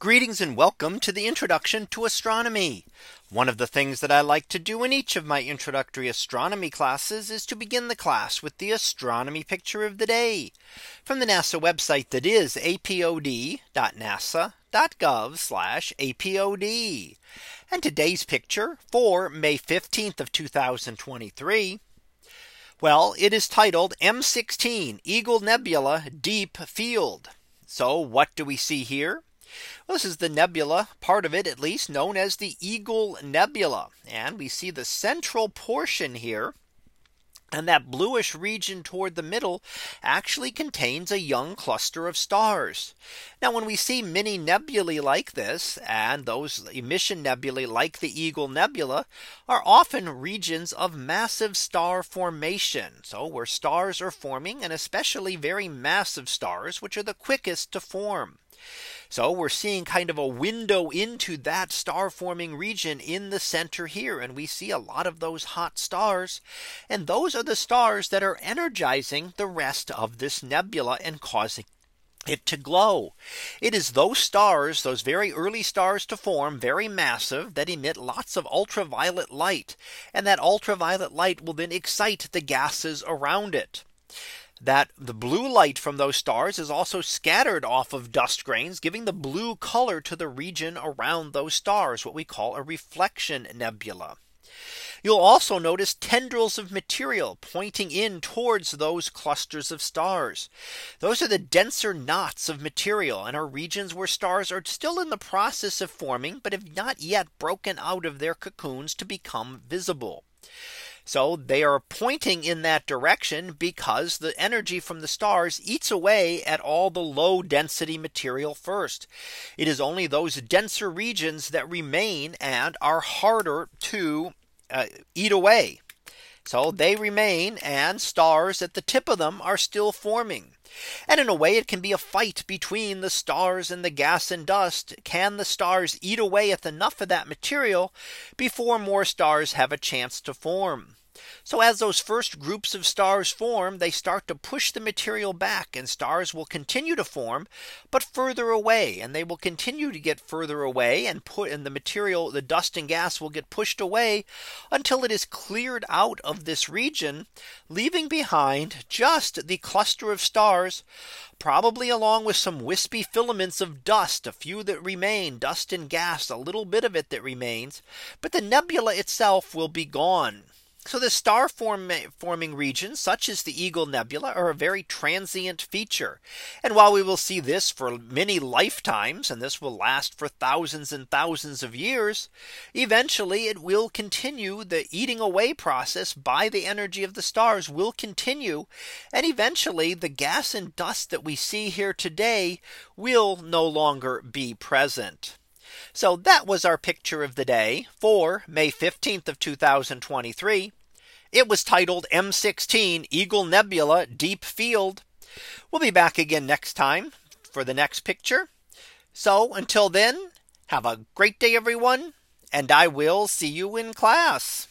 Greetings and welcome to the introduction to astronomy. One of the things that I like to do in each of my introductory astronomy classes is to begin the class with the astronomy picture of the day from the NASA website that is apod.nasa.gov apod. And today's picture for May 15th of 2023. Well, it is titled M16 Eagle Nebula Deep Field. So what do we see here? This is the nebula part of it at least known as the Eagle Nebula. And we see the central portion here. And that bluish region toward the middle actually contains a young cluster of stars. Now when we see many nebulae like this and those emission nebulae like the Eagle Nebula are often regions of massive star formation. So where stars are forming and especially very massive stars which are the quickest to form. So we're seeing kind of a window into that star forming region in the center here. And we see a lot of those hot stars. And those are the stars that are energizing the rest of this nebula and causing it to glow. It is those stars, those very early stars to form very massive that emit lots of ultraviolet light. And that ultraviolet light will then excite the gases around it that the blue light from those stars is also scattered off of dust grains, giving the blue color to the region around those stars, what we call a reflection nebula. You'll also notice tendrils of material pointing in towards those clusters of stars. Those are the denser knots of material and are regions where stars are still in the process of forming, but have not yet broken out of their cocoons to become visible. So they are pointing in that direction because the energy from the stars eats away at all the low density material first. It is only those denser regions that remain and are harder to uh, eat away. So they remain and stars at the tip of them are still forming. And in a way it can be a fight between the stars and the gas and dust. Can the stars eat away at enough of that material before more stars have a chance to form? So as those first groups of stars form, they start to push the material back and stars will continue to form, but further away and they will continue to get further away and put in the material, the dust and gas will get pushed away until it is cleared out of this region, leaving behind just the cluster of stars probably along with some wispy filaments of dust, a few that remain dust and gas, a little bit of it that remains, but the nebula itself will be gone. So the star form forming regions such as the Eagle Nebula are a very transient feature. And while we will see this for many lifetimes and this will last for thousands and thousands of years, eventually it will continue the eating away process by the energy of the stars will continue. And eventually the gas and dust that we see here today will no longer be present. So that was our picture of the day for May 15th of 2023. It was titled M16 Eagle Nebula Deep Field. We'll be back again next time for the next picture. So until then, have a great day, everyone, and I will see you in class.